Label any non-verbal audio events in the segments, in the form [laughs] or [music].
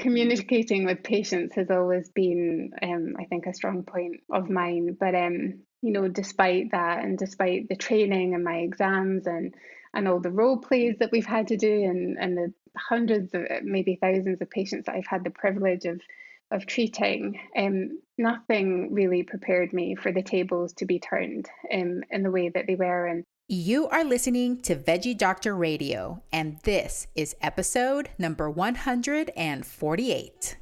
communicating with patients has always been, um, I think, a strong point of mine. But um, you know, despite that, and despite the training and my exams and and all the role plays that we've had to do, and and the hundreds of maybe thousands of patients that I've had the privilege of of treating, um, nothing really prepared me for the tables to be turned um, in the way that they were. And you are listening to Veggie Doctor Radio, and this is episode number 148.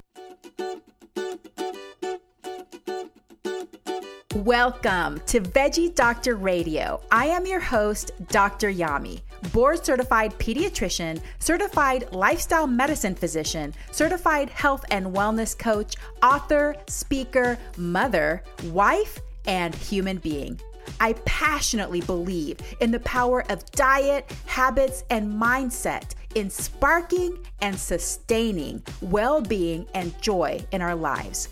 Welcome to Veggie Doctor Radio. I am your host, Dr. Yami, board certified pediatrician, certified lifestyle medicine physician, certified health and wellness coach, author, speaker, mother, wife, and human being. I passionately believe in the power of diet, habits, and mindset in sparking and sustaining well being and joy in our lives.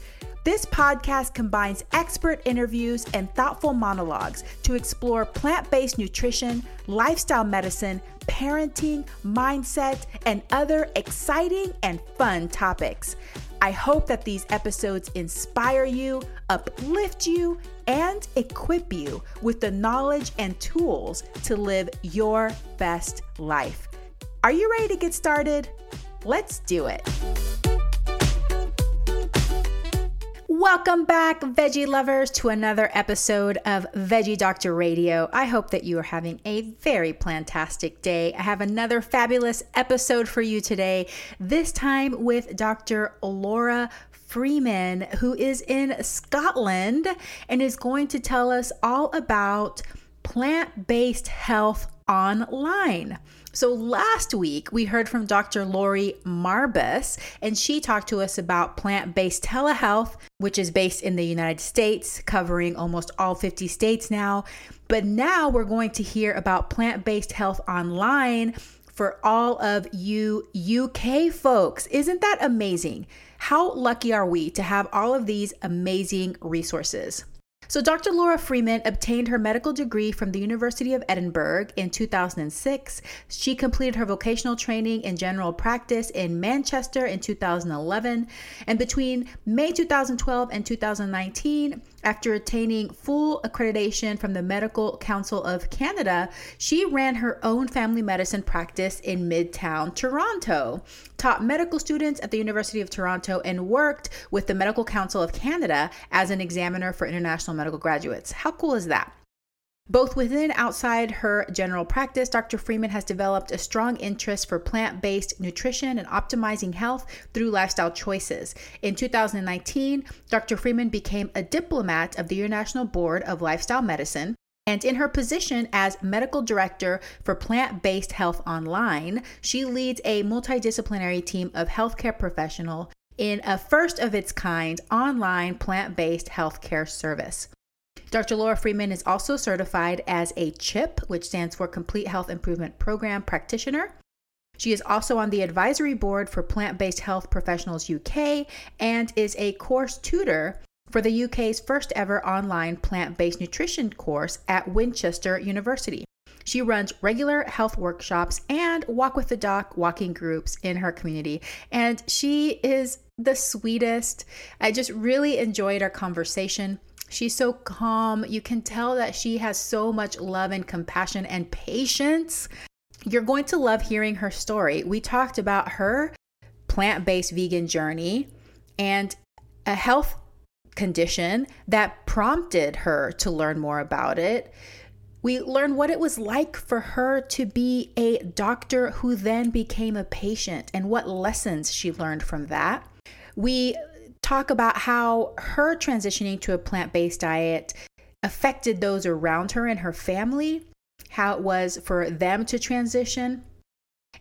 This podcast combines expert interviews and thoughtful monologues to explore plant based nutrition, lifestyle medicine, parenting, mindset, and other exciting and fun topics. I hope that these episodes inspire you, uplift you, and equip you with the knowledge and tools to live your best life. Are you ready to get started? Let's do it. Welcome back, veggie lovers, to another episode of Veggie Doctor Radio. I hope that you are having a very plantastic day. I have another fabulous episode for you today, this time with Dr. Laura Freeman, who is in Scotland and is going to tell us all about plant based health online. So last week we heard from Dr. Lori Marbas, and she talked to us about plant based telehealth, which is based in the United States, covering almost all 50 states now. But now we're going to hear about plant based health online for all of you UK folks. Isn't that amazing? How lucky are we to have all of these amazing resources? So, Dr. Laura Freeman obtained her medical degree from the University of Edinburgh in 2006. She completed her vocational training in general practice in Manchester in 2011. And between May 2012 and 2019, after attaining full accreditation from the Medical Council of Canada, she ran her own family medicine practice in Midtown Toronto, taught medical students at the University of Toronto, and worked with the Medical Council of Canada as an examiner for international medical graduates. How cool is that? Both within and outside her general practice, Dr. Freeman has developed a strong interest for plant based nutrition and optimizing health through lifestyle choices. In 2019, Dr. Freeman became a diplomat of the International Board of Lifestyle Medicine. And in her position as medical director for plant based health online, she leads a multidisciplinary team of healthcare professionals in a first of its kind online plant based healthcare service. Dr. Laura Freeman is also certified as a CHIP, which stands for Complete Health Improvement Program practitioner. She is also on the advisory board for Plant Based Health Professionals UK and is a course tutor for the UK's first ever online plant based nutrition course at Winchester University. She runs regular health workshops and walk with the doc walking groups in her community. And she is the sweetest. I just really enjoyed our conversation. She's so calm. You can tell that she has so much love and compassion and patience. You're going to love hearing her story. We talked about her plant based vegan journey and a health condition that prompted her to learn more about it. We learned what it was like for her to be a doctor who then became a patient and what lessons she learned from that. We talk about how her transitioning to a plant based diet affected those around her and her family, how it was for them to transition.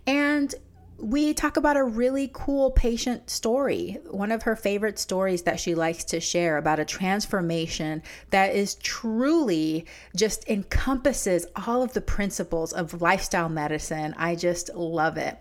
And we talk about a really cool patient story. One of her favorite stories that she likes to share about a transformation that is truly just encompasses all of the principles of lifestyle medicine. I just love it.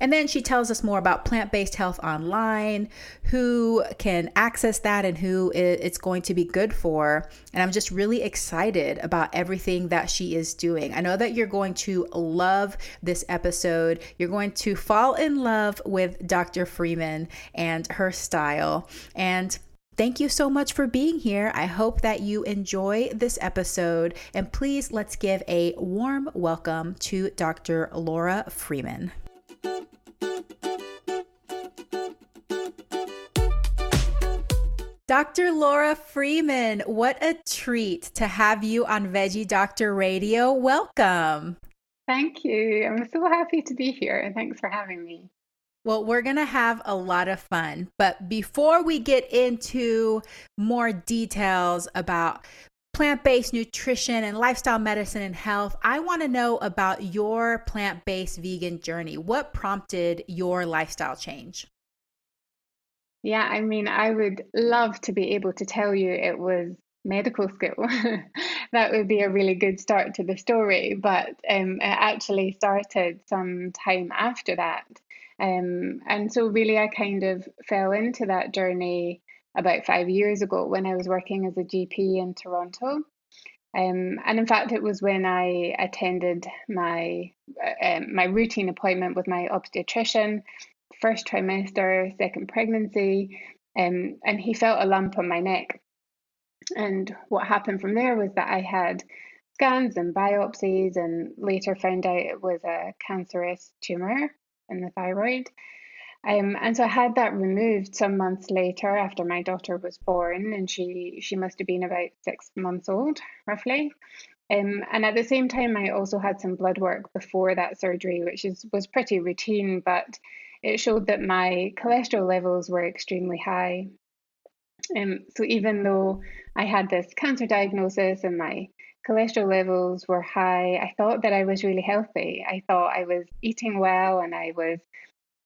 And then she tells us more about plant based health online, who can access that, and who it's going to be good for. And I'm just really excited about everything that she is doing. I know that you're going to love this episode. You're going to fall in love with Dr. Freeman and her style. And Thank you so much for being here. I hope that you enjoy this episode. And please let's give a warm welcome to Dr. Laura Freeman. Dr. Laura Freeman, what a treat to have you on Veggie Doctor Radio. Welcome. Thank you. I'm so happy to be here. And thanks for having me. Well, we're going to have a lot of fun. But before we get into more details about plant based nutrition and lifestyle medicine and health, I want to know about your plant based vegan journey. What prompted your lifestyle change? Yeah, I mean, I would love to be able to tell you it was medical school. [laughs] that would be a really good start to the story, but um, it actually started some time after that. Um, and so, really, I kind of fell into that journey about five years ago when I was working as a GP in Toronto. Um, and in fact, it was when I attended my uh, um, my routine appointment with my obstetrician first trimester, second pregnancy, um, and he felt a lump on my neck. And what happened from there was that I had scans and biopsies, and later found out it was a cancerous tumor in the thyroid. Um, and so I had that removed some months later after my daughter was born, and she she must have been about six months old, roughly. Um, and at the same time, I also had some blood work before that surgery, which is was pretty routine, but it showed that my cholesterol levels were extremely high. Um, so even though I had this cancer diagnosis and my cholesterol levels were high, I thought that I was really healthy. I thought I was eating well and I was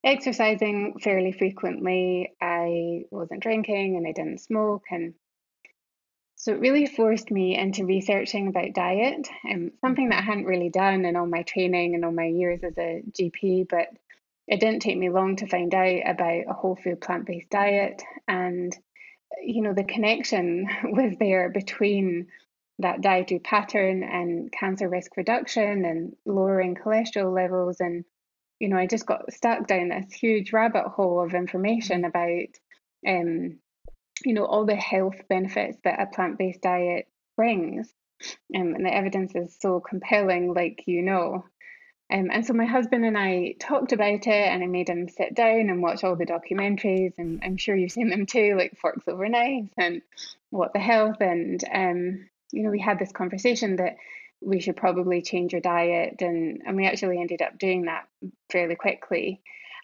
exercising fairly frequently. I wasn't drinking and I didn't smoke. And so it really forced me into researching about diet, and um, something that I hadn't really done in all my training and all my years as a GP. But it didn't take me long to find out about a whole food plant based diet. And, you know, the connection [laughs] was there between that dietary pattern and cancer risk reduction and lowering cholesterol levels. And, you know, I just got stuck down this huge rabbit hole of information about, um, you know, all the health benefits that a plant based diet brings. Um, and the evidence is so compelling, like you know. Um, and so my husband and I talked about it, and I made him sit down and watch all the documentaries, and I'm sure you've seen them too, like Forks Over Knives and What the Health. And um, you know, we had this conversation that we should probably change your diet, and and we actually ended up doing that fairly quickly.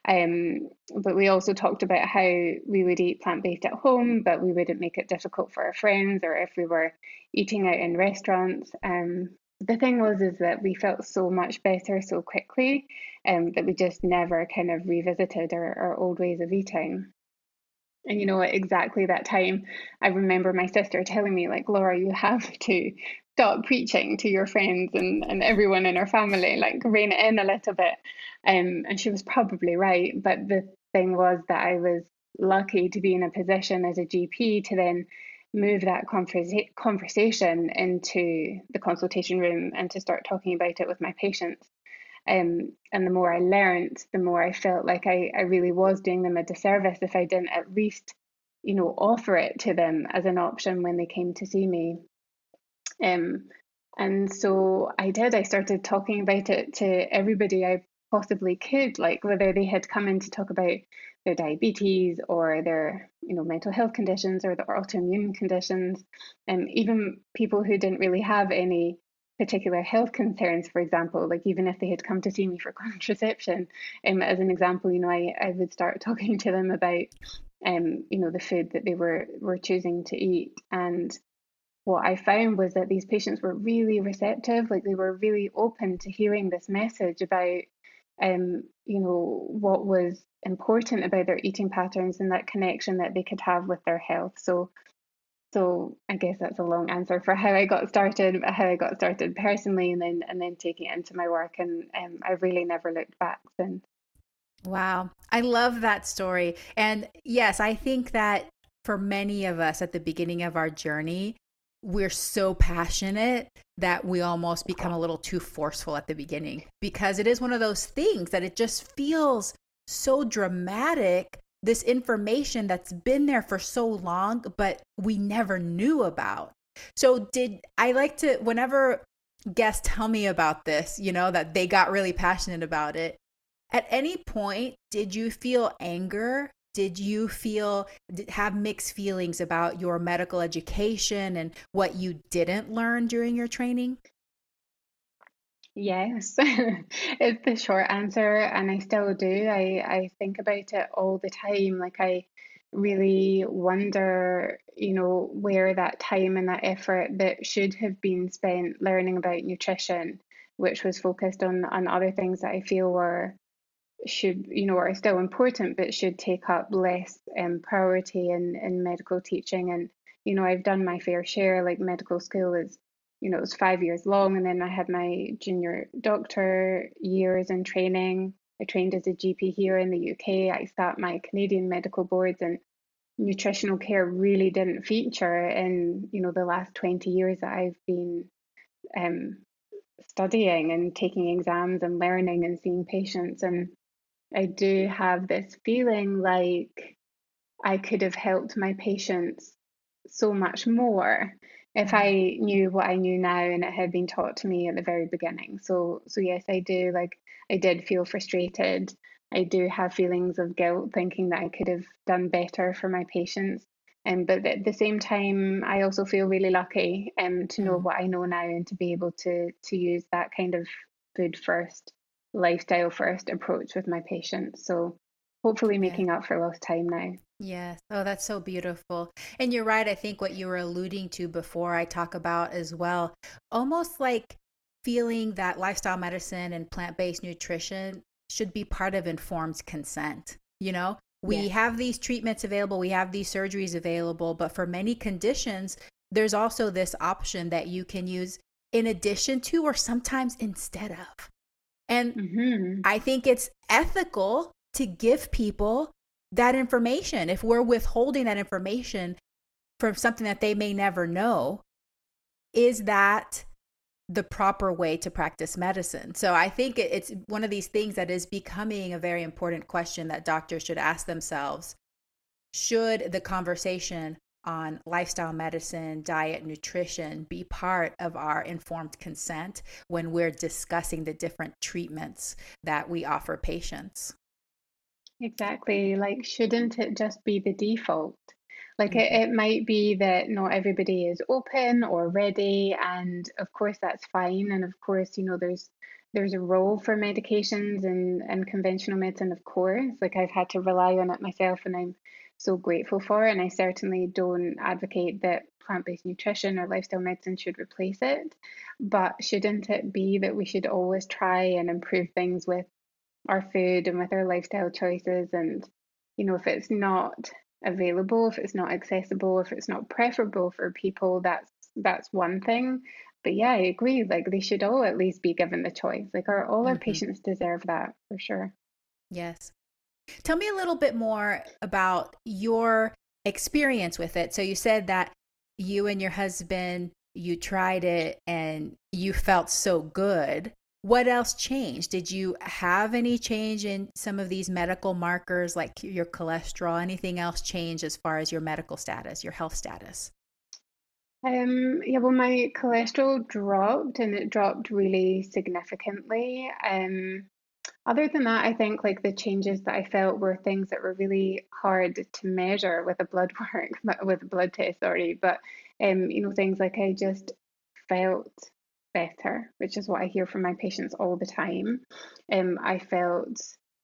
Um, but we also talked about how we would eat plant based at home, but we wouldn't make it difficult for our friends or if we were eating out in restaurants. Um, the thing was is that we felt so much better so quickly um, that we just never kind of revisited our, our old ways of eating. And you know, at exactly that time, I remember my sister telling me, like, Laura, you have to stop preaching to your friends and, and everyone in our family, like, rein it in a little bit. Um, and she was probably right. But the thing was that I was lucky to be in a position as a GP to then move that conversa- conversation into the consultation room and to start talking about it with my patients. Um, and the more I learned, the more I felt like I, I really was doing them a disservice if I didn't at least, you know, offer it to them as an option when they came to see me. Um, and so I did. I started talking about it to everybody I possibly could, like whether they had come in to talk about their diabetes or their you know mental health conditions or their autoimmune conditions and even people who didn't really have any particular health concerns for example like even if they had come to see me for [laughs] contraception um, as an example you know I, I would start [laughs] talking to them about um, you know the food that they were were choosing to eat and what I found was that these patients were really receptive like they were really open to hearing this message about um, you know, what was important about their eating patterns and that connection that they could have with their health. So so I guess that's a long answer for how I got started, how I got started personally, and then and then taking it into my work, and um, I really never looked back since. Wow, I love that story, and yes, I think that for many of us at the beginning of our journey, we're so passionate that we almost become a little too forceful at the beginning because it is one of those things that it just feels so dramatic this information that's been there for so long, but we never knew about. So, did I like to, whenever guests tell me about this, you know, that they got really passionate about it, at any point, did you feel anger? Did you feel, have mixed feelings about your medical education and what you didn't learn during your training? Yes, [laughs] it's the short answer, and I still do. I, I think about it all the time. Like, I really wonder, you know, where that time and that effort that should have been spent learning about nutrition, which was focused on on other things that I feel were should, you know, are still important, but should take up less um, priority in in medical teaching. And you know, I've done my fair share. Like medical school is you know, it was five years long. And then I had my junior doctor years in training. I trained as a GP here in the UK. I sat my Canadian medical boards and nutritional care really didn't feature in, you know, the last 20 years that I've been um, studying and taking exams and learning and seeing patients. And I do have this feeling like I could have helped my patients so much more if I knew what I knew now and it had been taught to me at the very beginning. So so yes, I do like I did feel frustrated. I do have feelings of guilt thinking that I could have done better for my patients. Um, but at the same time, I also feel really lucky um, to know mm. what I know now and to be able to to use that kind of food first, lifestyle first approach with my patients. So hopefully making yeah. up for lost time now. Yes. Oh, that's so beautiful. And you're right. I think what you were alluding to before I talk about as well, almost like feeling that lifestyle medicine and plant based nutrition should be part of informed consent. You know, we yes. have these treatments available, we have these surgeries available, but for many conditions, there's also this option that you can use in addition to or sometimes instead of. And mm-hmm. I think it's ethical to give people that information. If we're withholding that information from something that they may never know, is that the proper way to practice medicine? So I think it's one of these things that is becoming a very important question that doctors should ask themselves. Should the conversation on lifestyle medicine, diet, nutrition be part of our informed consent when we're discussing the different treatments that we offer patients? Exactly. Like, shouldn't it just be the default? Like, it, mm-hmm. it might be that not everybody is open or ready, and of course that's fine. And of course, you know, there's there's a role for medications and, and conventional medicine, of course. Like I've had to rely on it myself and I'm so grateful for it. And I certainly don't advocate that plant-based nutrition or lifestyle medicine should replace it. But shouldn't it be that we should always try and improve things with our food and with our lifestyle choices. And, you know, if it's not available, if it's not accessible, if it's not preferable for people, that's that's one thing. But yeah, I agree. Like they should all at least be given the choice. Like our all our mm-hmm. patients deserve that for sure. Yes. Tell me a little bit more about your experience with it. So you said that you and your husband you tried it and you felt so good what else changed? Did you have any change in some of these medical markers like your cholesterol? Anything else change as far as your medical status, your health status? Um, yeah, well, my cholesterol dropped and it dropped really significantly. Um, other than that, I think like the changes that I felt were things that were really hard to measure with a blood [laughs] work, with a blood test, sorry. But um, you know, things like I just felt better, which is what I hear from my patients all the time. Um, I felt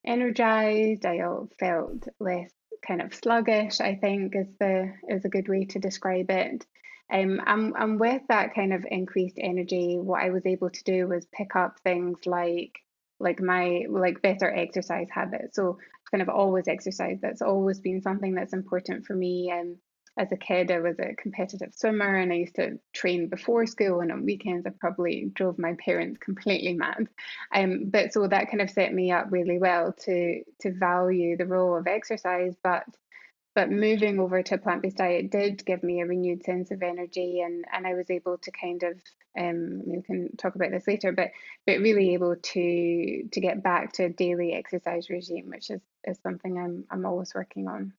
energized. I felt less kind of sluggish. I think is the is a good way to describe it. Um, and, and with that kind of increased energy, what I was able to do was pick up things like like my like better exercise habits. So kind of always exercise. That's always been something that's important for me. And as a kid, I was a competitive swimmer and I used to train before school and on weekends I probably drove my parents completely mad. Um, but so that kind of set me up really well to to value the role of exercise. But but moving over to a plant-based diet did give me a renewed sense of energy and and I was able to kind of um we can talk about this later but but really able to to get back to a daily exercise regime which is is something I'm I'm always working on.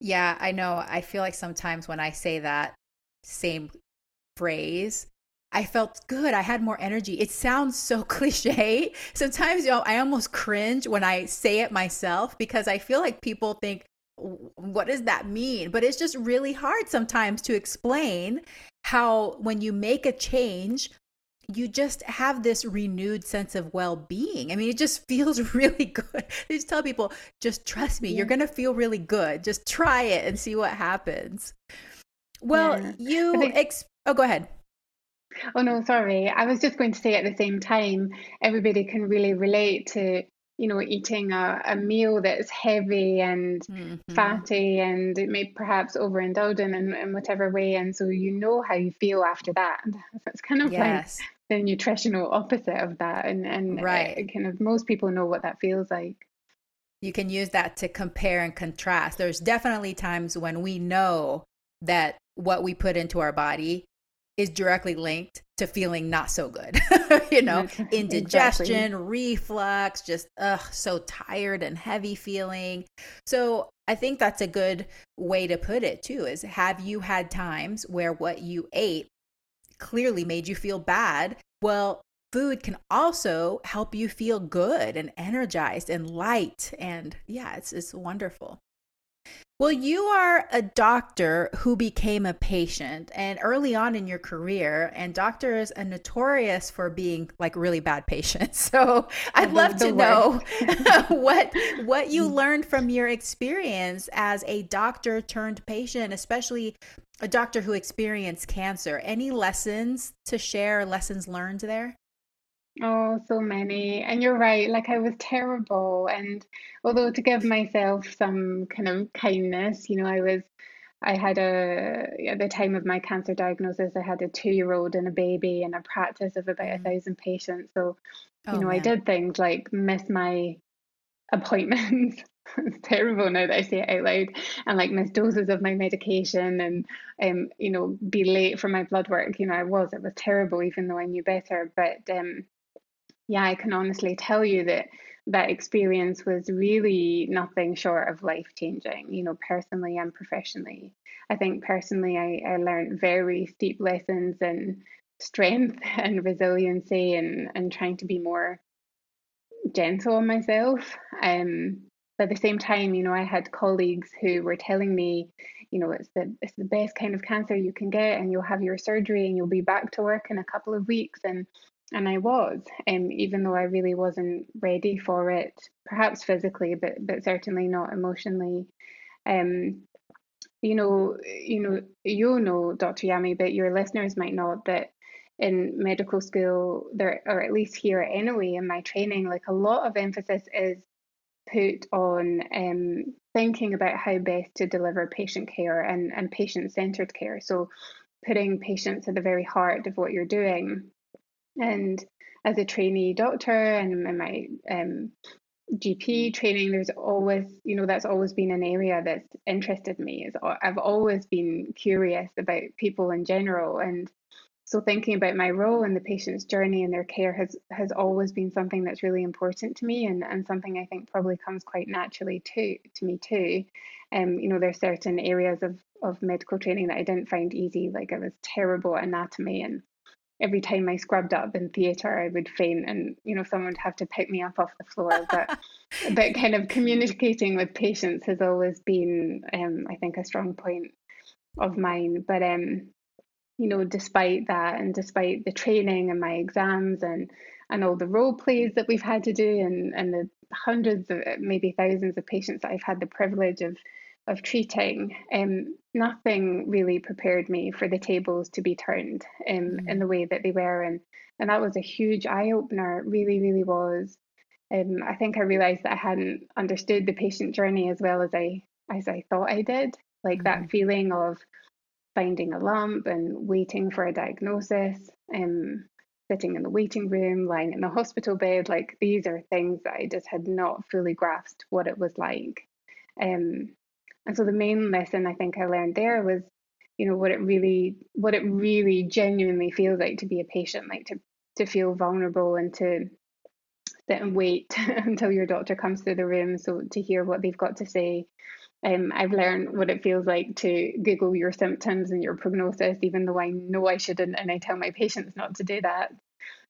Yeah, I know. I feel like sometimes when I say that same phrase, I felt good. I had more energy. It sounds so [laughs] cliche. Sometimes, you know, I almost cringe when I say it myself because I feel like people think, what does that mean? But it's just really hard sometimes to explain how when you make a change, you just have this renewed sense of well-being. I mean, it just [laughs] feels really good. They just tell people, just trust me, yeah. you're gonna feel really good. Just try it and see what happens. Well, yeah. you ex- oh, go ahead. Oh no, sorry. I was just going to say at the same time, everybody can really relate to you know, eating a, a meal that's heavy and mm-hmm. fatty and it may perhaps overindulge in, in, whatever way. And so you know how you feel after that. [laughs] It's kind of yes. like the nutritional opposite of that. And, and uh, right. It, kind of most people know what that feels like. You can use that to compare and contrast. There's definitely times when we know that what we put into our body is directly linked to feeling not so good. [laughs] you know, indigestion, exactly. reflux, just ugh, so tired and heavy feeling. So I think that's a good way to put it too is have you had times where what you ate clearly made you feel bad? Well, food can also help you feel good and energized and light and yeah, it's it's wonderful. Well, you are a doctor who became a patient and early on in your career, and doctors are notorious for being like really bad patients. [laughs] So I'd love to know [laughs] what what you [laughs] learned from your experience as a doctor turned patient, especially a doctor who experienced cancer. Any lessons to share, lessons learned there? Oh, so many. And you're right, like I was terrible. And although to give myself some kind of kindness, you know, I was, I had a, at the time of my cancer diagnosis, I had a two year old and a baby and a practice of about a mm. thousand patients. So, you Oh know, I did things like miss my appointments. [laughs] It's terrible now that I say it out loud, and like miss doses of my medication and um, you know, be late for my blood work. You know, I was, it was terrible, even though I knew better. But um yeah, I can honestly tell you that that experience was really nothing short of life changing, you know, personally and professionally. I think personally, I, I learned very steep lessons in strength [laughs] and resiliency and, and trying to be more gentle on myself. Um, but at the same time, you know, I had colleagues who were telling me, you know, it's the it's the best kind of cancer you can get, and you'll have your surgery and you'll be back to work in a couple of weeks. And and I was, um, even though I really wasn't ready for it, perhaps physically, but but certainly not emotionally. Um, you know, you know, you know, Dr. Yami, but your listeners might not that in medical school there, or at least here anyway, in my training, like a lot of emphasis is put on um, thinking about how best to deliver patient care and and patient centered care. So putting patients at the very heart of what you're doing and as a trainee doctor and in my um, GP training, there's always, you know, that's always been an area that's interested me. Is I've always been curious about people in general, and so thinking about my role in the patient's journey and their care has has always been something that's really important to me, and and something I think probably comes quite naturally to to me too. Um, you know, there's certain areas of of medical training that I didn't find easy, like I was terrible at anatomy and every time I scrubbed up in theatre, I would faint, and you know someone would have to pick me up off the floor. But [laughs] but kind of communicating with patients has always been, um, I think, a strong point of mine. But um, you know, despite that, and despite the training and my exams and and all the role plays that we've had to do, and and the hundreds of maybe thousands of patients that I've had the privilege of of treating, um, nothing really prepared me for the tables to be turned um, mm-hmm. in the way that they were, and and that was a huge eye opener. Really, really was. Um, I think I realised that I hadn't understood the patient journey as well as I as I thought I did. Like mm-hmm. that feeling of finding a lump and waiting for a diagnosis, um, sitting in the waiting room, lying in the hospital bed. Like these are things that I just had not fully grasped what it was like. Um, and so the main lesson I think I learned there was, you know, what it really, what it really genuinely feels like to be a patient, like to to feel vulnerable and to sit and wait [laughs] until your doctor comes through the room, so to hear what they've got to say. Um, I've learned what it feels like to Google your symptoms and your prognosis, even though I know I shouldn't, and I tell my patients not to do that.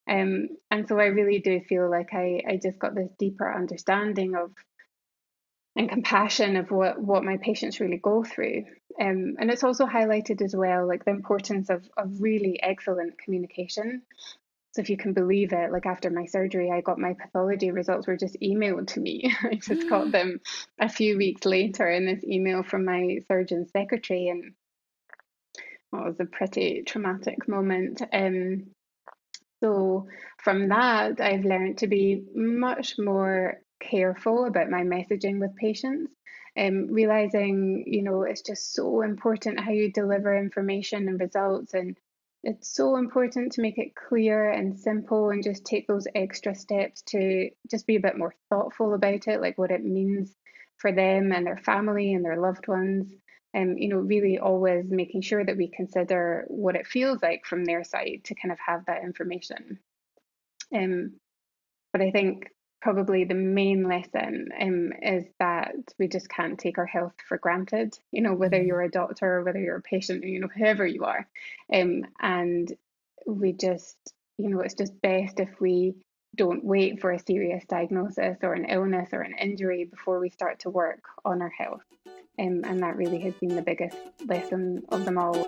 Um, and so I really do feel like I, I just got this deeper understanding of and compassion of what, what my patients really go through. Um, and it's also highlighted as well, like the importance of, of really excellent communication. So if you can believe it, like after my surgery, I got my pathology results were just emailed to me. [laughs] I just got them a few weeks later in this email from my surgeon secretary, and well, it was a pretty traumatic moment. Um, so from that, I've learned to be much more careful about my messaging with patients. Um, realizing, you know, it's just so important how you deliver information and results, and it's so important to make it clear and simple, and just take those extra steps to just be a bit more thoughtful about it, like what it means for them and their family and their loved ones. And um, you know, really always making sure that we consider what it feels like from their side to kind of have that information. Um, but I think probably the main lesson um, is that we just can't take our health for granted, you know, whether mm-hmm. you're a doctor, or whether you're a patient, you know, whoever you are. Um, and we just, you know, it's just best if we don't wait for a serious diagnosis or an illness or an injury before we start to work on our health. Um, and that really has been the biggest lesson of them all.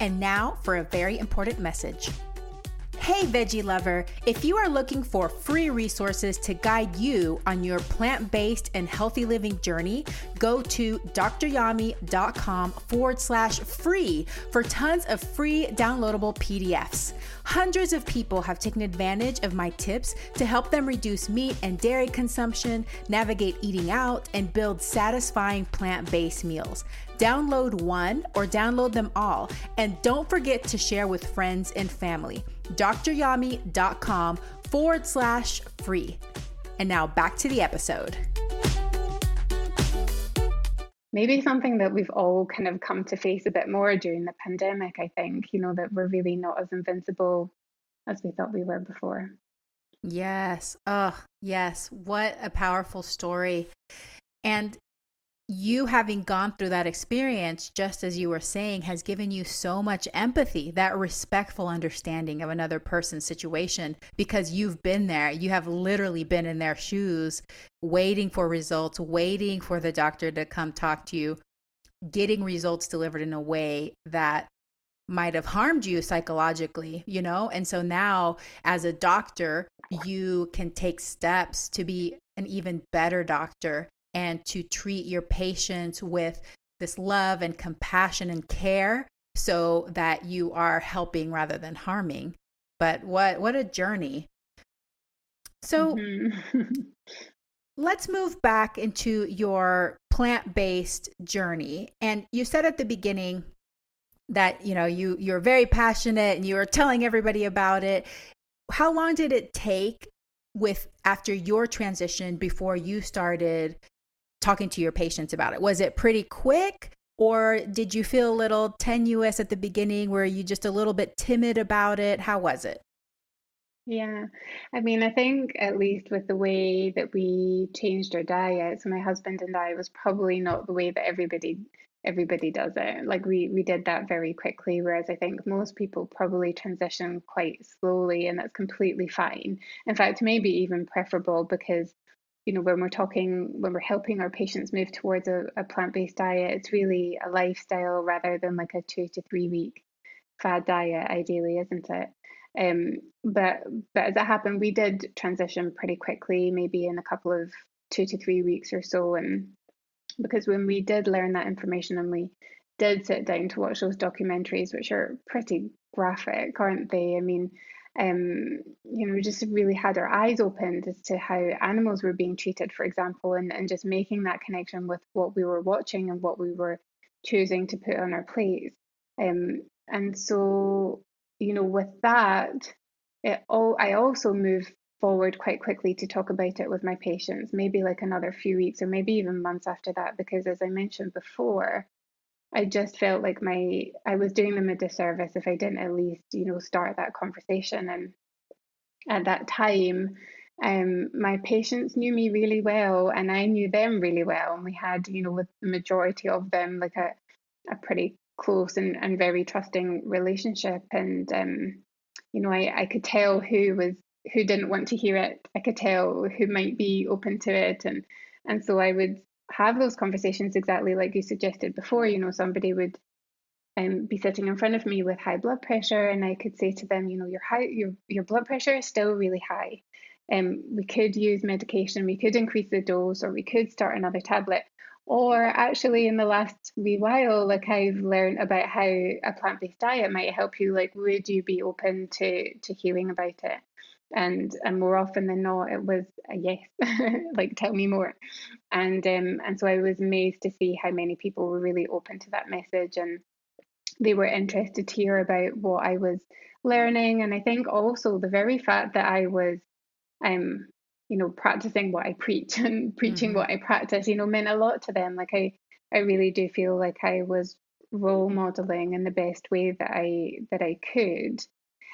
And now for a very important message. Hey, veggie lover, if you are looking for free resources to guide you on your plant based and healthy living journey, go to dryami.com forward slash free for tons of free downloadable PDFs. Hundreds of people have taken advantage of my tips to help them reduce meat and dairy consumption, navigate eating out, and build satisfying plant based meals. Download one or download them all, and don't forget to share with friends and family. DrYami.com forward slash free. And now back to the episode. Maybe something that we've all kind of come to face a bit more during the pandemic, I think, you know, that we're really not as invincible as we thought we were before. Yes. Oh, yes. What a powerful story. And you having gone through that experience, just as you were saying, has given you so much empathy, that respectful understanding of another person's situation because you've been there. You have literally been in their shoes, waiting for results, waiting for the doctor to come talk to you, getting results delivered in a way that might have harmed you psychologically, you know? And so now, as a doctor, you can take steps to be an even better doctor and to treat your patients with this love and compassion and care so that you are helping rather than harming. But what what a journey. So mm-hmm. [laughs] let's move back into your plant-based journey. And you said at the beginning that you know you you're very passionate and you were telling everybody about it how long did it take with after your transition before you started talking to your patients about it? Was it pretty quick or did you feel a little tenuous at the beginning? Were you just a little bit timid about it? How was it? Yeah, I mean, I think at least with the way that we changed our diets, my husband and I was probably not the way that everybody everybody does it. Like we we did that very quickly, whereas I think most people probably transition quite slowly, and that's completely fine. In fact, maybe even preferable because you know when we're talking when we're helping our patients move towards a, a plant-based diet, it's really a lifestyle rather than like a two to three week fad diet, ideally, isn't it? Um, but but as it happened, we did transition pretty quickly, maybe in a couple of two to three weeks or so, and because when we did learn that information and we did sit down to watch those documentaries, which are pretty graphic, aren't they? I mean, um, you know, we just really had our eyes opened as to how animals were being treated, for example, and, and just making that connection with what we were watching and what we were choosing to put on our plates. Um, and so, you know, with that, it all I also move forward quite quickly to talk about it with my patients, maybe like another few weeks or maybe even months after that, because as I mentioned before, I just felt like my I was doing them a disservice if I didn't at least, you know, start that conversation. And at that time, um, my patients knew me really well and I knew them really well. And we had, you know, with the majority of them like a, a pretty close and, and very trusting relationship. And um, you know, I, I could tell who was who didn't want to hear it. I could tell who might be open to it, and and so I would have those conversations exactly like you suggested before. You know, somebody would um, be sitting in front of me with high blood pressure, and I could say to them, you know, your high your your blood pressure is still really high. Um, we could use medication, we could increase the dose, or we could start another tablet. Or actually, in the last wee while, like I've learned about how a plant based diet might help you. Like, would you be open to to hearing about it? And and more often than not it was a yes. [laughs] Like tell me more. And um and so i was amazed to see how many people were really open to that message and they were interested to hear about what i was learning. And i think also the very fact that i was um you know practicing what i preach [laughs] and preaching mm-hmm. what i practice you know meant a lot to them. Like i i really do feel like i was role modeling in the best way that i that i could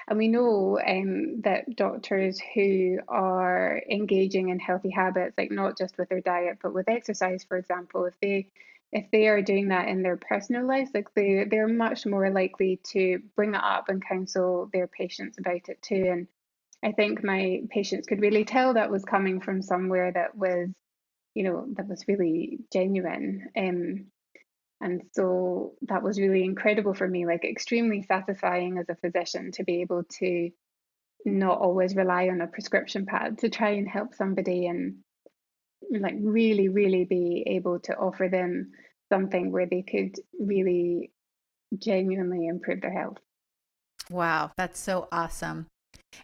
and we know um, that doctors who are engaging in healthy habits, like not just with their diet, but with exercise, for example, if they if they are doing that in their personal lives, like they they're much more likely to bring it up and counsel their patients about it too. And I think my patients could really tell that was coming from somewhere that was, you know, that was really genuine. Um, and so that was really incredible for me, like extremely satisfying as a physician to be able to not always rely on a prescription pad to try and help somebody and like really, really be able to offer them something where they could really genuinely improve their health. Wow, that's so awesome.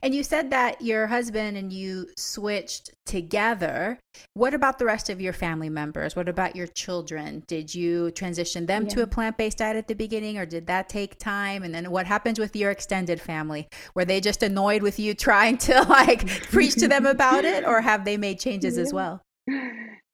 And you said that your husband and you switched together. What about the rest of your family members? What about your children? Did you transition them yeah. to a plant based diet at the beginning or did that take time? And then what happens with your extended family? Were they just annoyed with you trying to [laughs] like preach to them about it or have they made changes yeah. as well? [laughs]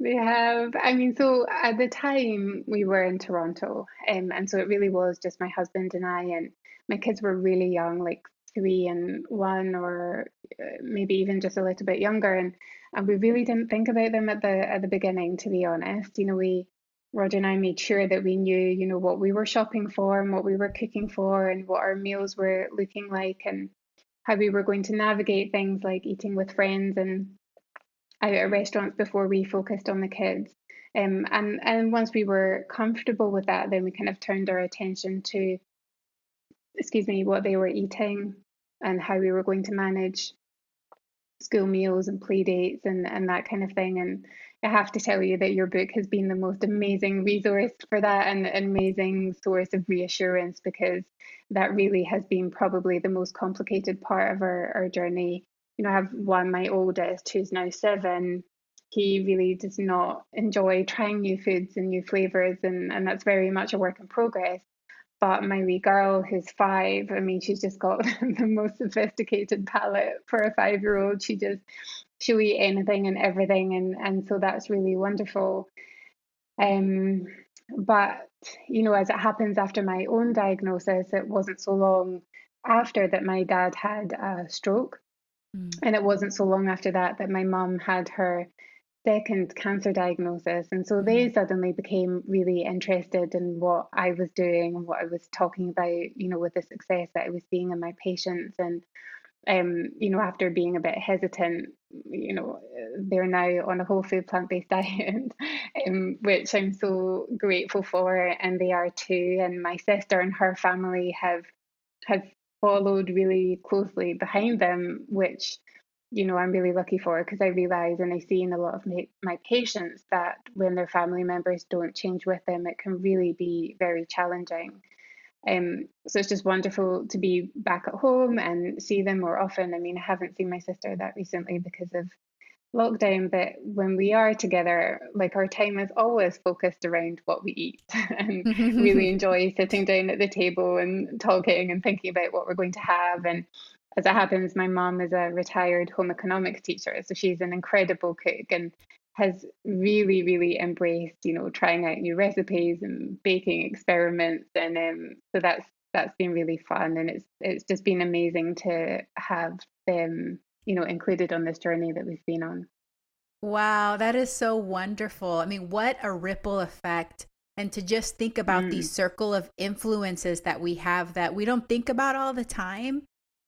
They have. I mean, so at the time we were in Toronto, um, and so it really was just my husband and I, and my kids were really young, like three and one, or uh, maybe even just a little bit younger. And and we really didn't think about them at the at the beginning, to be honest. You know, we Roger and I made sure that we knew, you know, what we were shopping for and what we were cooking for and what our meals were looking like and how we were going to navigate things like eating with friends and out at restaurants before we focused on the kids. Um, and and once we were comfortable with that, then we kind of turned our attention to, excuse me, what they were eating and how we were going to manage school meals and play dates and, and that kind of thing. And I have to tell you that your book has been the most amazing resource for that and an amazing source of reassurance because that really has been probably the most complicated part of our, our journey. You know, I have one, my oldest, who's now seven. He really does not enjoy trying new foods and new flavors, and, and that's very much a work in progress. But my wee girl, who's five, I mean, she's just got [laughs] the most sophisticated palate for a five year old. She just, she'll eat anything and everything. And, and so that's really wonderful. Um, but, you know, as it happens after my own diagnosis, it wasn't so long after that my dad had a stroke. Mm. And it wasn't so long after that that my mum had her second cancer diagnosis. And so they mm-hmm. suddenly became really interested in what I was doing and what I was talking about, you know, with the success that I was seeing in my patients. And, um, you know, after being a bit hesitant, you know, they're now on a whole food plant based [laughs] diet, um, which I'm so grateful for. And they are too. And my sister and her family have have followed really closely behind them, which you know, I'm really lucky for because I realize and I see in a lot of my, my patients that when their family members don't change with them, it can really be very challenging. Um, so it's just wonderful to be back at home and see them more often. I mean, I haven't seen my sister that recently because of lockdown, but when we are together, like our time is always focused around what we eat [laughs] and really [laughs] enjoy sitting down at the table and talking and thinking about what we're going to have and as it happens, my mom is a retired home economics teacher, so she's an incredible cook and has really, really embraced, you know, trying out new recipes and baking experiments, and um, so that's that's been really fun, and it's it's just been amazing to have them, you know, included on this journey that we've been on. Wow, that is so wonderful. I mean, what a ripple effect. And to just think about mm. the circle of influences that we have that we don't think about all the time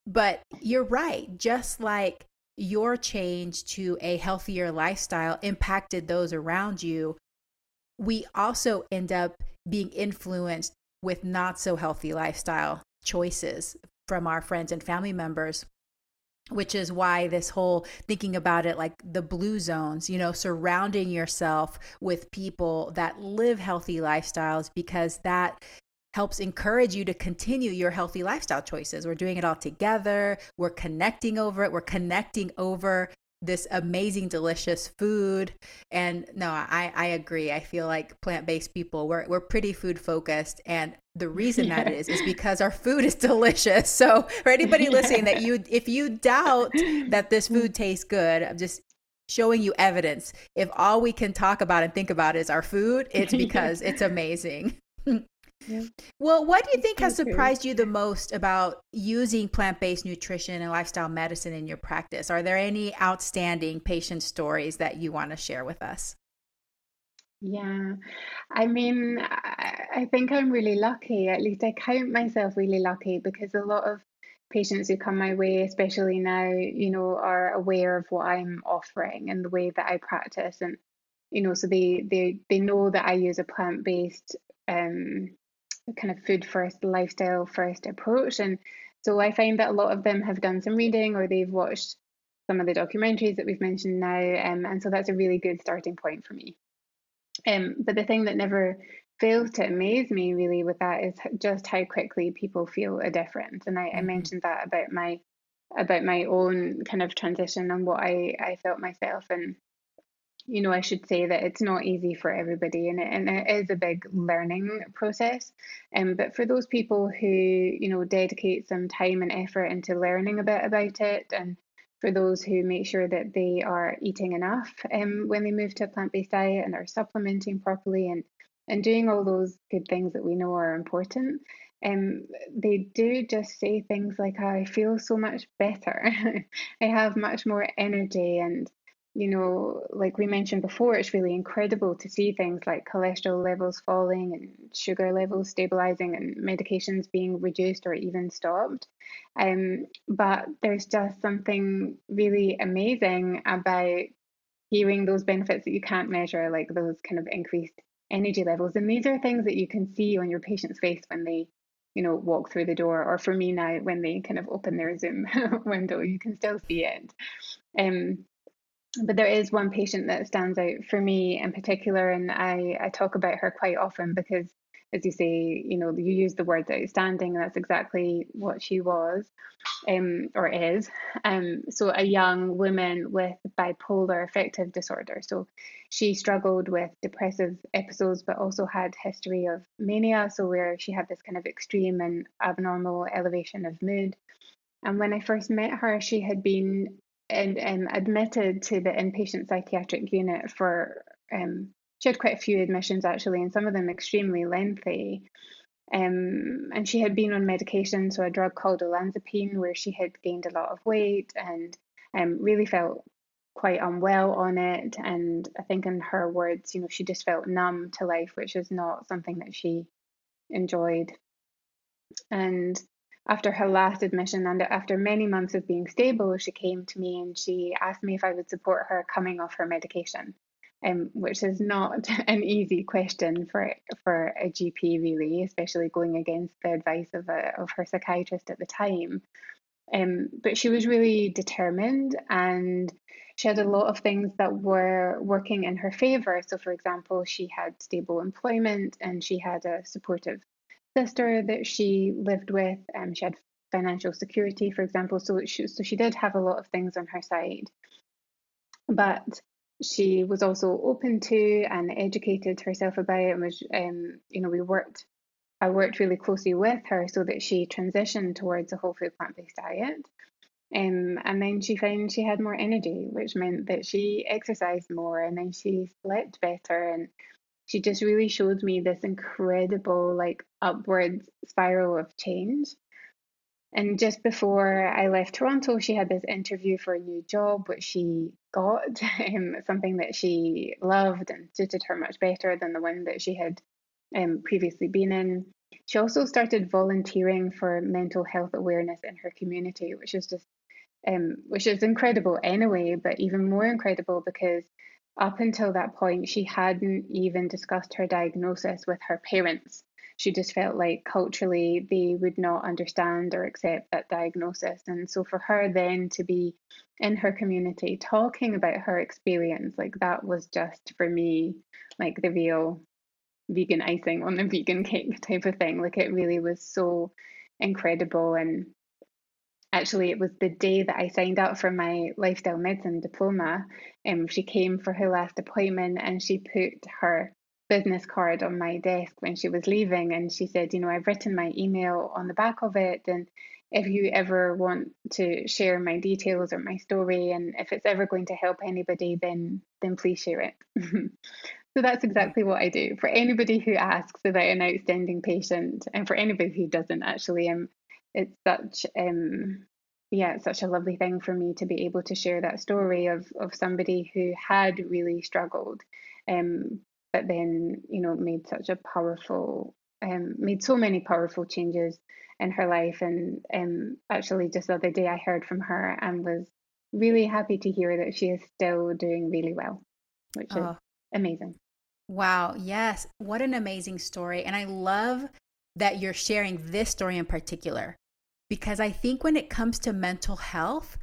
but you're right. Just like your change to a healthier lifestyle impacted those around you, we also end up being influenced with not so healthy lifestyle choices from our friends and family members which is why this whole thinking about it like the blue zones, you know, surrounding yourself with people that live healthy lifestyles because that helps encourage you to continue your healthy lifestyle choices. We're doing it all together. We're connecting over it. We're connecting over this amazing, delicious food. And no, I, I agree. I feel like plant based people, we're, we're pretty food focused. And the [laughs] reason that is, is because our food is [laughs] delicious. So for anybody [laughs] listening that you, if you doubt that this mm. food tastes good, I'm just showing you evidence. If all we can talk about and think about is our food, it's because it's amazing. Yeah. Well, what do you think has surprised you the most about using plant based nutrition and lifestyle medicine in your practice? Are there any outstanding patient stories that you want to share with us? Yeah, I mean, I think I'm really lucky. At least I count myself really lucky because a lot of patients who come my way, especially now, you know, are aware of what I'm offering and the way that I practice, and you know, so they they they know that I use a plant based um, kind of food first, lifestyle first approach. And so I find that a lot of them have done some reading or they've watched some of the documentaries that we've mentioned now. Um, and so that's a really good starting point for me. Um, but the thing that never fails to amaze me really with that is just how quickly people feel a difference. And I, mm-hmm. I mentioned that about my about my own kind of transition and what I, I felt myself and you know, I should say that it's not easy for everybody and it, and it is a big learning process. Um, but for those people who, you know, dedicate some time and effort into learning a bit about it and for those who make sure that they are eating enough um, when they move to a plant-based diet and are supplementing properly and, and doing all those good things that we know are important, um, they do just say things like, I feel so much better. [laughs] I have much more energy and you know, like we mentioned before, it's really incredible to see things like cholesterol levels falling and sugar levels stabilizing and medications being reduced or even stopped. Um, but there's just something really amazing about hearing those benefits that you can't measure, like those kind of increased energy levels. And these are things that you can see on your patient's face when they, you know, walk through the door, or for me now, when they kind of open their Zoom [laughs] window, you can still see it. Um, but there is one patient that stands out for me in particular, and I, I talk about her quite often because, as you say, you know, you use the words outstanding, and that's exactly what she was, um, or is. Um, so a young woman with bipolar affective disorder. So she struggled with depressive episodes, but also had history of mania. So where she had this kind of extreme and abnormal elevation of mood. And when I first met her, she had been and um, admitted to the inpatient psychiatric unit for um, she had quite a few admissions actually, and some of them extremely lengthy. Um, and she had been on medication, so a drug called olanzapine, where she had gained a lot of weight and um, really felt quite unwell on it. And I think, in her words, you know, she just felt numb to life, which is not something that she enjoyed. And after her last admission and after many months of being stable, she came to me and she asked me if I would support her coming off her medication, um, which is not [laughs] an easy question for for a GP really, especially going against the advice of a, of her psychiatrist at the time. Um, but she was really determined and she had a lot of things that were working in her favor. So, for example, she had stable employment and she had a supportive sister that she lived with. Um, she had financial security, for example. So she, so she did have a lot of things on her side. But she was also open to and educated herself about it and was, um, you know, we worked, I worked really closely with her so that she transitioned towards a whole food plant based diet. Um, and then she found she had more energy, which meant that she exercised more and then she slept better and she just really showed me this incredible like upward spiral of change and just before I left Toronto, she had this interview for a new job, which she got, [laughs] um, something that she loved and suited her much better than the one that she had um, previously been in. She also started volunteering for mental health awareness in her community, which is just, um, which is incredible anyway, but even more incredible because up until that point, she hadn't even discussed her diagnosis with her parents. She just felt like culturally they would not understand or accept that diagnosis. And so for her then to be in her community talking about her experience, like that was just for me like the real vegan icing on the vegan cake type of thing. Like it really was so incredible and actually it was the day that I signed up for my lifestyle medicine diploma. Um, she came for her last appointment and she put her business card on my desk when she was leaving and she said, you know, I've written my email on the back of it and if you ever want to share my details or my story and if it's ever going to help anybody then then please share it. [laughs] so that's exactly what I do. For anybody who asks about an outstanding patient and for anybody who doesn't actually um it's such um yeah it's such a lovely thing for me to be able to share that story of of somebody who had really struggled um but then you know made such a powerful um made so many powerful changes in her life. And um actually just the other day I heard from her and was really happy to hear that she is still doing really well which oh. is amazing. Wow. Yes. What an amazing story. And I love that you're sharing this story in particular because I think when it comes to mental health,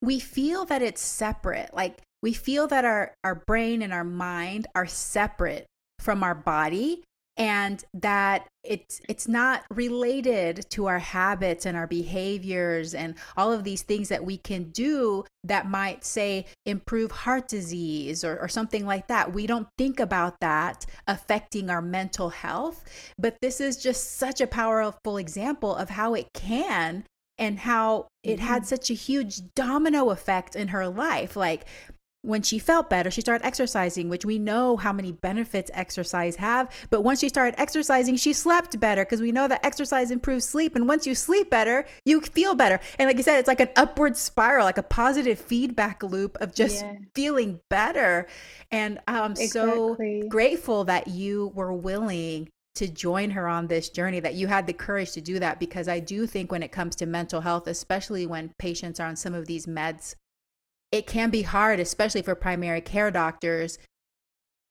we feel that it's separate. Like we feel that our, our brain and our mind are separate from our body and that it's it's not related to our habits and our behaviors and all of these things that we can do that might say improve heart disease or, or something like that we don't think about that affecting our mental health but this is just such a powerful example of how it can and how it had mm-hmm. such a huge domino effect in her life like when she felt better, she started exercising, which we know how many benefits exercise have. But once she started exercising, she slept better because we know that exercise improves sleep. And once you sleep better, you feel better. And like you said, it's like an upward spiral, like a positive feedback loop of just yeah. feeling better. And I'm exactly. so grateful that you were willing to join her on this journey, that you had the courage to do that, because I do think when it comes to mental health, especially when patients are on some of these meds it can be hard, especially for primary care doctors,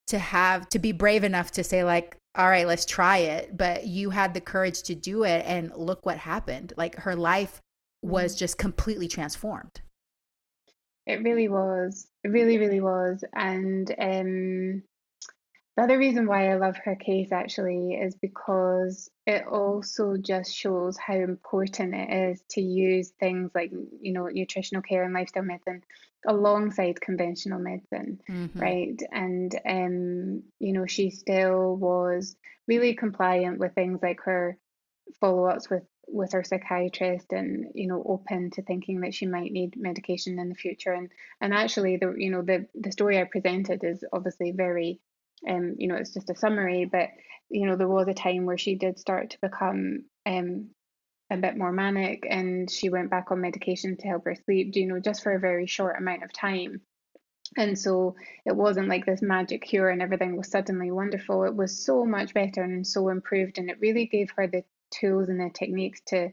to have to be brave enough to say, like, all right, let's try it. But you had the courage to do it. And look what happened. Like her life was mm-hmm. just completely transformed. It really was. It really, really was. And um, the other reason why I love her case actually is because it also just shows how important it is to use things like, you know, nutritional care and lifestyle medicine alongside conventional medicine, mm-hmm. right? And, um, you know, she still was really compliant with things like her follow ups with with her psychiatrist and you know open to thinking that she might need medication in the future and and actually the you know the the story I presented is obviously very um, you know, it's just a summary, but you know, there was a time where she did start to become um a bit more manic and she went back on medication to help her sleep, you know, just for a very short amount of time. And so it wasn't like this magic cure and everything was suddenly wonderful. It was so much better and so improved. And it really gave her the tools and the techniques to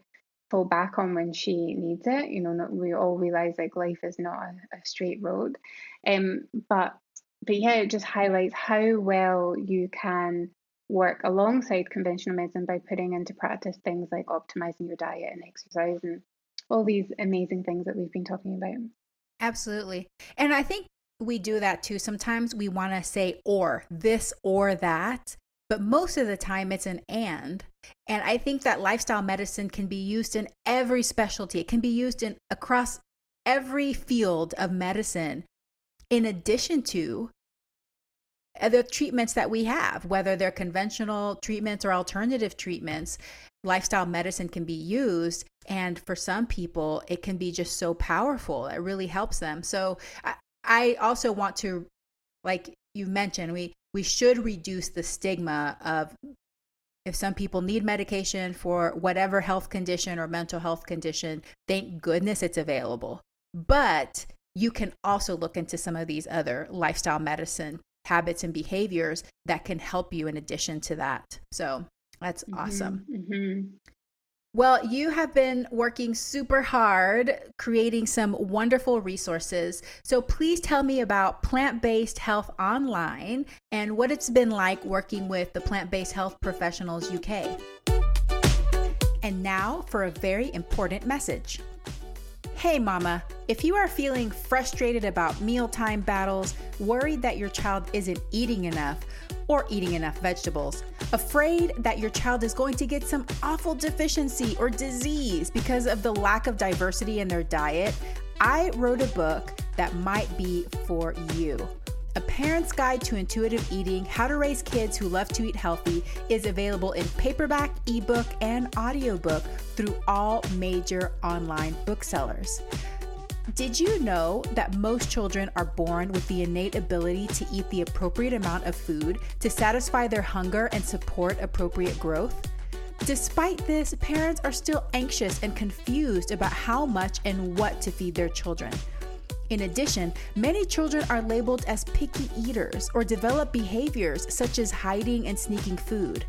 fall back on when she needs it. You know, not, we all realize like life is not a, a straight road. Um, but but yeah, it just highlights how well you can work alongside conventional medicine by putting into practice things like optimizing your diet and exercise and all these amazing things that we've been talking about. Absolutely. And I think we do that too. Sometimes we want to say or this or that, but most of the time it's an and. And I think that lifestyle medicine can be used in every specialty. It can be used in across every field of medicine in addition to the treatments that we have, whether they're conventional treatments or alternative treatments, lifestyle medicine can be used. And for some people, it can be just so powerful. It really helps them. So I, I also want to, like you mentioned, we, we should reduce the stigma of if some people need medication for whatever health condition or mental health condition, thank goodness it's available. But you can also look into some of these other lifestyle medicine habits and behaviors that can help you in addition to that. So that's mm-hmm, awesome. Mm-hmm. Well, you have been working super hard creating some wonderful resources. So please tell me about Plant Based Health Online and what it's been like working with the Plant Based Health Professionals UK. And now for a very important message. Hey, mama, if you are feeling frustrated about mealtime battles, worried that your child isn't eating enough or eating enough vegetables, afraid that your child is going to get some awful deficiency or disease because of the lack of diversity in their diet, I wrote a book that might be for you. A Parent's Guide to Intuitive Eating How to Raise Kids Who Love to Eat Healthy is available in paperback, ebook, and audiobook through all major online booksellers. Did you know that most children are born with the innate ability to eat the appropriate amount of food to satisfy their hunger and support appropriate growth? Despite this, parents are still anxious and confused about how much and what to feed their children. In addition, many children are labeled as picky eaters or develop behaviors such as hiding and sneaking food.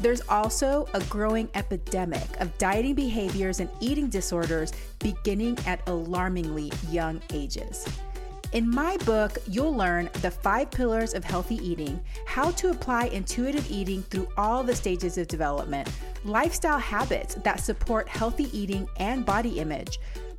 There's also a growing epidemic of dieting behaviors and eating disorders beginning at alarmingly young ages. In my book, you'll learn the five pillars of healthy eating, how to apply intuitive eating through all the stages of development, lifestyle habits that support healthy eating and body image,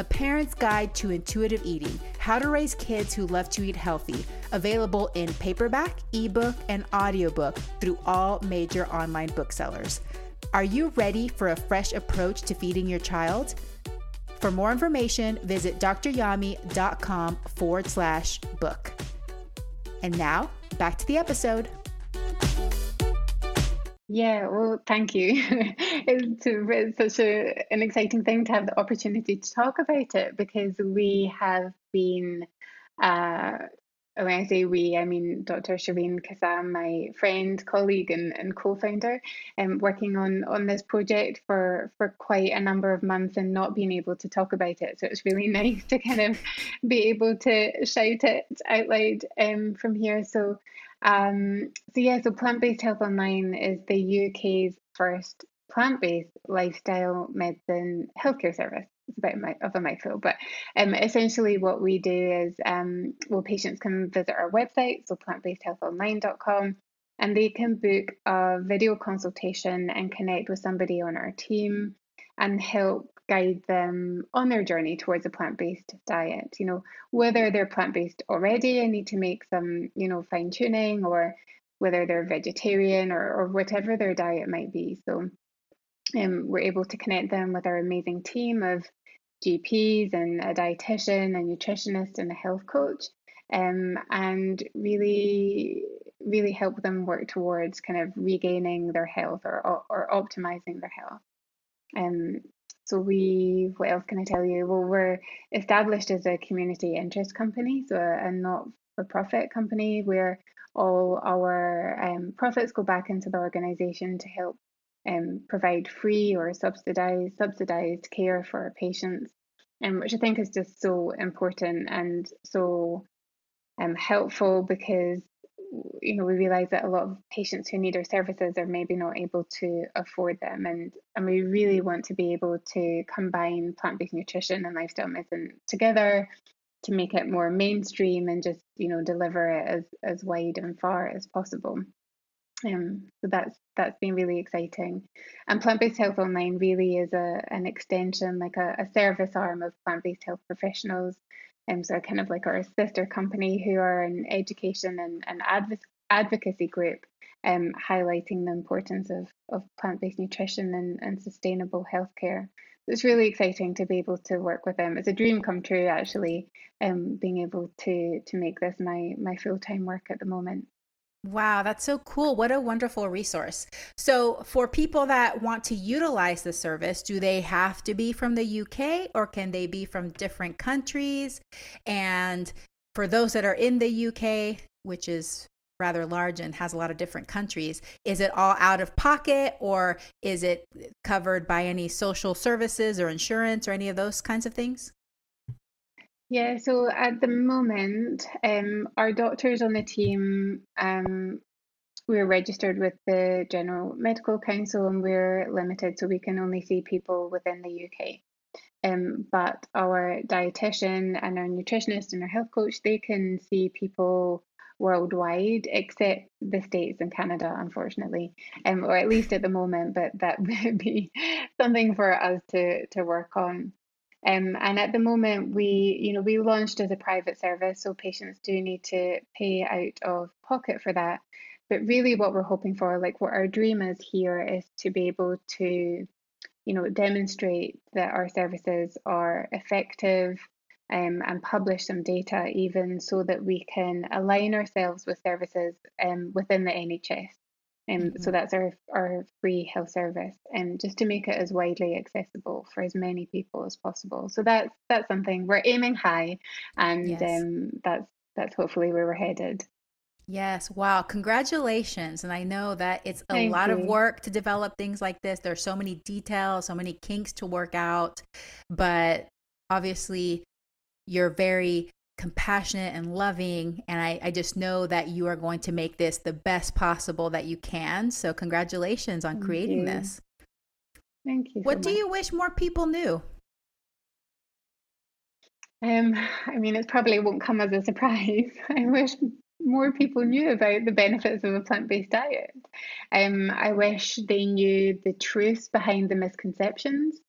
A Parent's Guide to Intuitive Eating How to Raise Kids Who Love to Eat Healthy, available in paperback, ebook, and audiobook through all major online booksellers. Are you ready for a fresh approach to feeding your child? For more information, visit dryami.com forward slash book. And now, back to the episode. Yeah, well, thank you. [laughs] it's, it's such a, an exciting thing to have the opportunity to talk about it because we have been uh, when I say we, I mean Dr. Shireen Kassam, my friend, colleague, and, and co-founder, um, working on on this project for for quite a number of months and not being able to talk about it. So it's really [laughs] nice to kind of be able to shout it out loud um, from here. So um, so yeah, so Plant Based Health Online is the UK's first plant-based lifestyle medicine healthcare service. It's a bit of a mouthful, but um, essentially what we do is, um, well, patients can visit our website, so plantbasedhealthonline.com, and they can book a video consultation and connect with somebody on our team and help guide them on their journey towards a plant-based diet. You know, whether they're plant-based already and need to make some, you know, fine tuning, or whether they're vegetarian or, or whatever their diet might be. So um, we're able to connect them with our amazing team of GPs and a dietitian, a nutritionist, and a health coach, um, and really, really help them work towards kind of regaining their health or or optimizing their health. Um, so we, what else can I tell you? Well, we're established as a community interest company, so a, a not-for-profit company where all our um, profits go back into the organisation to help um, provide free or subsidized subsidized care for our patients, um, which I think is just so important and so um, helpful because you know we realize that a lot of patients who need our services are maybe not able to afford them and and we really want to be able to combine plant-based nutrition and lifestyle medicine together to make it more mainstream and just you know deliver it as as wide and far as possible um, so that's that's been really exciting. And Plant Based Health Online really is a an extension, like a, a service arm of plant based health professionals. Um, so kind of like our sister company who are an education and, and adv- advocacy group, um, highlighting the importance of, of plant-based nutrition and, and sustainable healthcare. It's really exciting to be able to work with them. It's a dream come true actually, um, being able to to make this my my full-time work at the moment. Wow, that's so cool. What a wonderful resource. So, for people that want to utilize the service, do they have to be from the UK or can they be from different countries? And for those that are in the UK, which is rather large and has a lot of different countries, is it all out of pocket or is it covered by any social services or insurance or any of those kinds of things? Yeah, so at the moment, um, our doctors on the team, um, we're registered with the General Medical Council and we're limited, so we can only see people within the UK. Um, but our dietitian and our nutritionist and our health coach, they can see people worldwide, except the States and Canada, unfortunately, um, or at least at the moment, but that [laughs] would be something for us to, to work on. Um, and at the moment, we, you know, we launched as a private service, so patients do need to pay out of pocket for that. But really, what we're hoping for, like what our dream is here, is to be able to, you know, demonstrate that our services are effective um, and publish some data, even so that we can align ourselves with services um, within the NHS. Um, mm-hmm. So that's our our free health service, and um, just to make it as widely accessible for as many people as possible. So that's that's something we're aiming high, and yes. um, that's that's hopefully where we're headed. Yes. Wow. Congratulations. And I know that it's a Thank lot you. of work to develop things like this. There's so many details, so many kinks to work out. But obviously, you're very compassionate and loving. And I, I just know that you are going to make this the best possible that you can. So, congratulations on Thank creating you. this. Thank you. what do you wish more people knew? Um, I mean, it probably won't come as a surprise. [laughs] I wish more people knew about the benefits of a plant-based diet. Um, I wish they knew the truth behind the misconceptions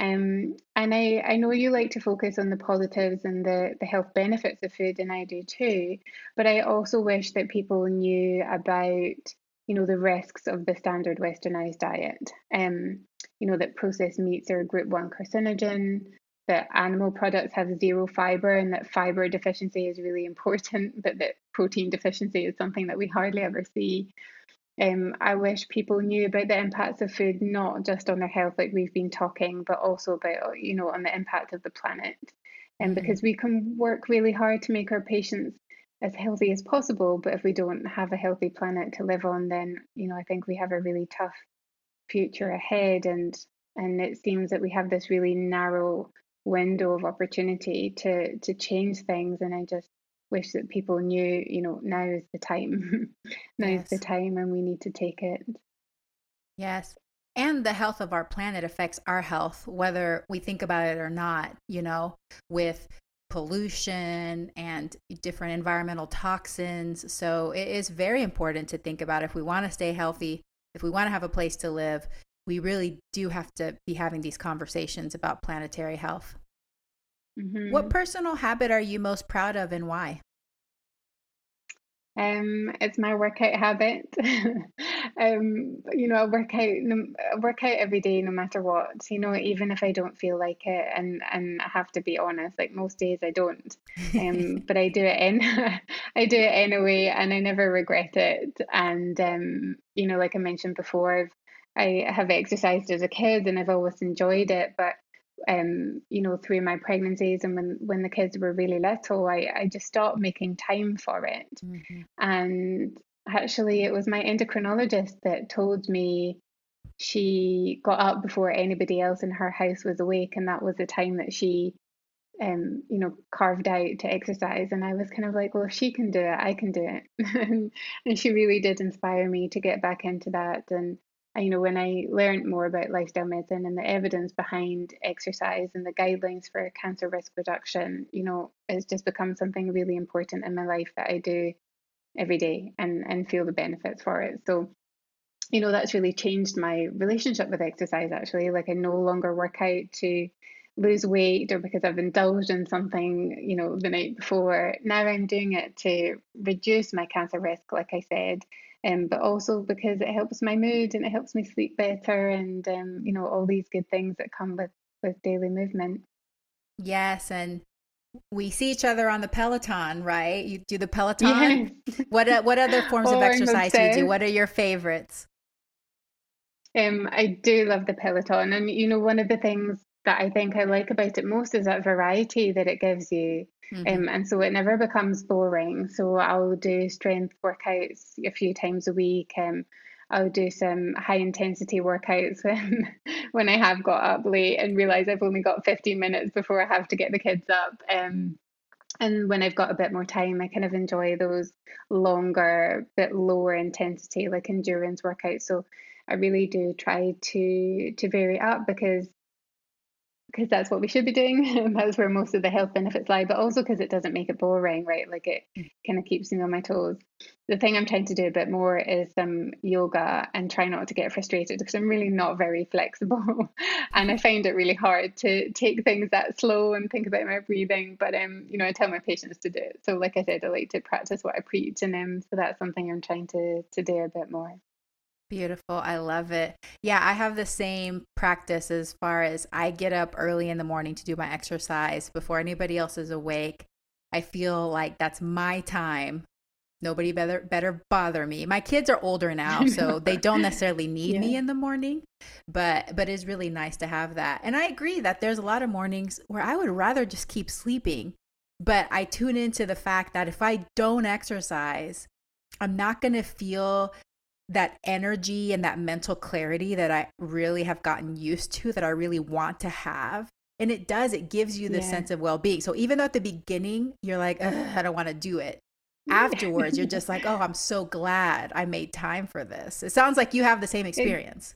um, and I, I know you like to focus on the positives and the, the health benefits of food, and I do too. But I also wish that people knew about, you know, the risks of the standard westernized diet. Um, you know, that processed meats are a group one carcinogen, that animal products have zero fiber, and that fiber deficiency is really important, [laughs] but that protein deficiency is something that we hardly ever see. Um, I wish people knew about the impacts of food, not just on their health, like we've been talking, but also about, you know, on the impact of the planet. And um, mm-hmm. because we can work really hard to make our patients as healthy as possible. But if we don't have a healthy planet to live on, then you know I think we have a really tough future ahead. And and it seems that we have this really narrow window of opportunity to to change things. And I just wish that people knew, you know, now is the time. [laughs] now yes. is the time, and we need to take it. Yes. And the health of our planet affects our health, whether we think about it or not, you know, with pollution and different environmental toxins. So it is very important to think about if we want to stay healthy, if we want to have a place to live, we really do have to be having these conversations about planetary health. Mm-hmm. What personal habit are you most proud of and why? Um, it's my workout habit. [laughs] um, you know, I work out, I work out every day, no matter what. You know, even if I don't feel like it, and and I have to be honest, like most days I don't. Um, [laughs] but I do it in, [laughs] I do it anyway, and I never regret it. And um, you know, like I mentioned before, I've, I have exercised as a kid, and I've always enjoyed it, but um, you know, through my pregnancies and when, when the kids were really little, I, I just stopped making time for it. Mm-hmm. And actually, it was my endocrinologist that told me she got up before anybody else in her house was awake, and that was the time that she, um, you know, carved out to exercise. And I was kind of like, well, if she can do it, I can do it. [laughs] and she really did inspire me to get back into that. And you know, when I learned more about lifestyle medicine and the evidence behind exercise and the guidelines for cancer risk reduction, you know, it's just become something really important in my life that I do every day and and feel the benefits for it. So, you know, that's really changed my relationship with exercise actually. Like I no longer work out to lose weight or because I've indulged in something, you know, the night before. Now I'm doing it to reduce my cancer risk, like I said um, but also because it helps my mood and it helps me sleep better and um, you know all these good things that come with with daily movement. Yes and we see each other on the peloton right? You do the peloton? Yes. what uh, what other [laughs] forms oh, of exercise do you do? what are your favorites? Um i do love the peloton and you know one of the things that i think i like about it most is that variety that it gives you Mm-hmm. Um, and so it never becomes boring. So I'll do strength workouts a few times a week. Um, I'll do some high intensity workouts [laughs] when when I have got up late and realize I've only got 15 minutes before I have to get the kids up. Um, and when I've got a bit more time, I kind of enjoy those longer, bit lower intensity, like endurance workouts. So I really do try to to vary up because because that's what we should be doing. [laughs] that's where most of the health benefits lie, but also because it doesn't make it boring, right? Like it kind of keeps me on my toes. The thing I'm trying to do a bit more is some yoga and try not to get frustrated because I'm really not very flexible. [laughs] and I find it really hard to take things that slow and think about my breathing. But um, you know, I tell my patients to do it. So like I said, I like to practice what I preach and um so that's something I'm trying to to do a bit more. Beautiful. I love it. Yeah, I have the same practice as far as I get up early in the morning to do my exercise before anybody else is awake. I feel like that's my time. Nobody better better bother me. My kids are older [laughs] now, so they don't necessarily need yeah. me in the morning, but but it's really nice to have that. And I agree that there's a lot of mornings where I would rather just keep sleeping, but I tune into the fact that if I don't exercise, I'm not going to feel that energy and that mental clarity that I really have gotten used to, that I really want to have. And it does, it gives you the yeah. sense of well being. So even though at the beginning you're like, I don't want to do it, afterwards you're just like, oh, I'm so glad I made time for this. It sounds like you have the same experience.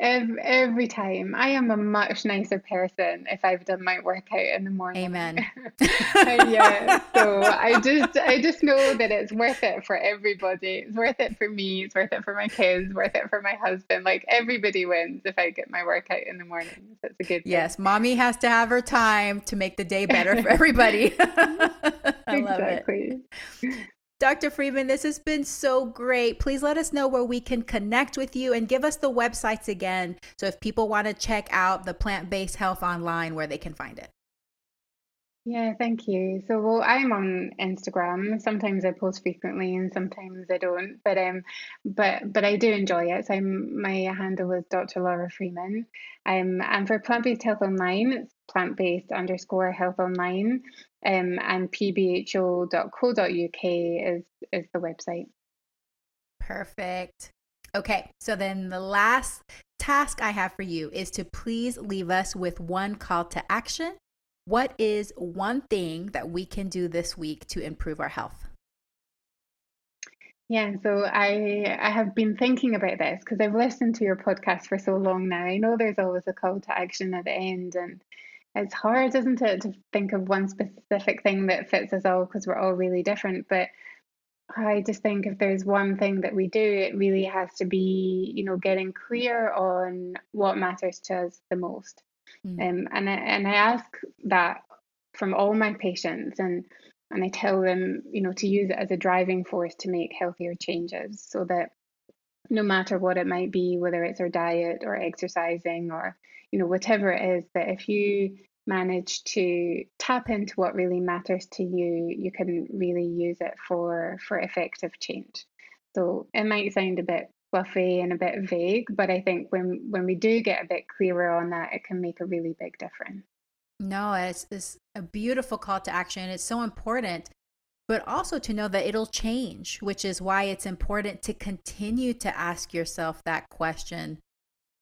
Every, every time. I am a much nicer person if I've done my workout in the morning. Amen. [laughs] yeah. So I just I just know that it's worth it for everybody. It's worth it for me. It's worth it for my kids. Worth it for my husband. Like everybody wins if I get my workout in the morning. That's a good. Thing. Yes, mommy has to have her time to make the day better for [laughs] everybody. [laughs] I love exactly. it. Dr. Freeman, this has been so great. Please let us know where we can connect with you and give us the websites again. So if people want to check out the plant based health online, where they can find it. Yeah, thank you. So, well, I'm on Instagram. Sometimes I post frequently, and sometimes I don't. But um, but but I do enjoy it. So I'm my handle is Dr. Laura Freeman. Um, and for Plant Based Health Online, it's plant-based underscore health online um, and pbho.co.uk is is the website. Perfect. Okay, so then the last task I have for you is to please leave us with one call to action. What is one thing that we can do this week to improve our health? Yeah, so I I have been thinking about this because I've listened to your podcast for so long now. I know there's always a call to action at the end, and it's hard, isn't it, to think of one specific thing that fits us all because we're all really different. But I just think if there's one thing that we do, it really has to be, you know, getting clear on what matters to us the most. Mm. Um, and I, and I ask that from all my patients, and and I tell them, you know, to use it as a driving force to make healthier changes, so that no matter what it might be, whether it's our diet or exercising or you know whatever it is, that if you manage to tap into what really matters to you, you can really use it for for effective change. So it might sound a bit fluffy and a bit vague, but I think when when we do get a bit clearer on that, it can make a really big difference. No, it's, it's a beautiful call to action. It's so important, but also to know that it'll change, which is why it's important to continue to ask yourself that question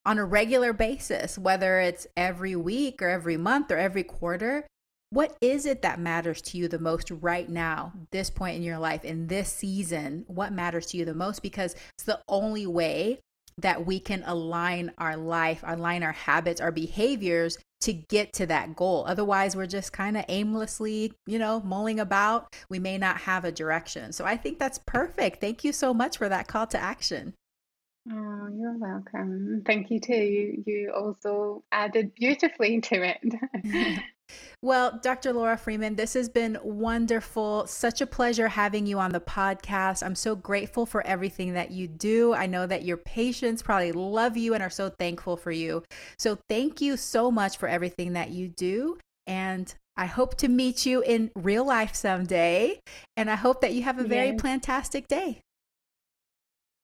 on a regular basis, whether it's every week or every month or every quarter. What is it that matters to you the most right now, this point in your life, in this season? What matters to you the most? Because it's the only way that we can align our life, align our habits, our behaviors to get to that goal. Otherwise, we're just kind of aimlessly, you know, mulling about. We may not have a direction. So I think that's perfect. Thank you so much for that call to action. Oh, you're welcome. Thank you too. You, you also added beautifully to it. [laughs] [laughs] Well, Dr. Laura Freeman, this has been wonderful. Such a pleasure having you on the podcast. I'm so grateful for everything that you do. I know that your patients probably love you and are so thankful for you. So, thank you so much for everything that you do. And I hope to meet you in real life someday. And I hope that you have a very yes. plantastic day.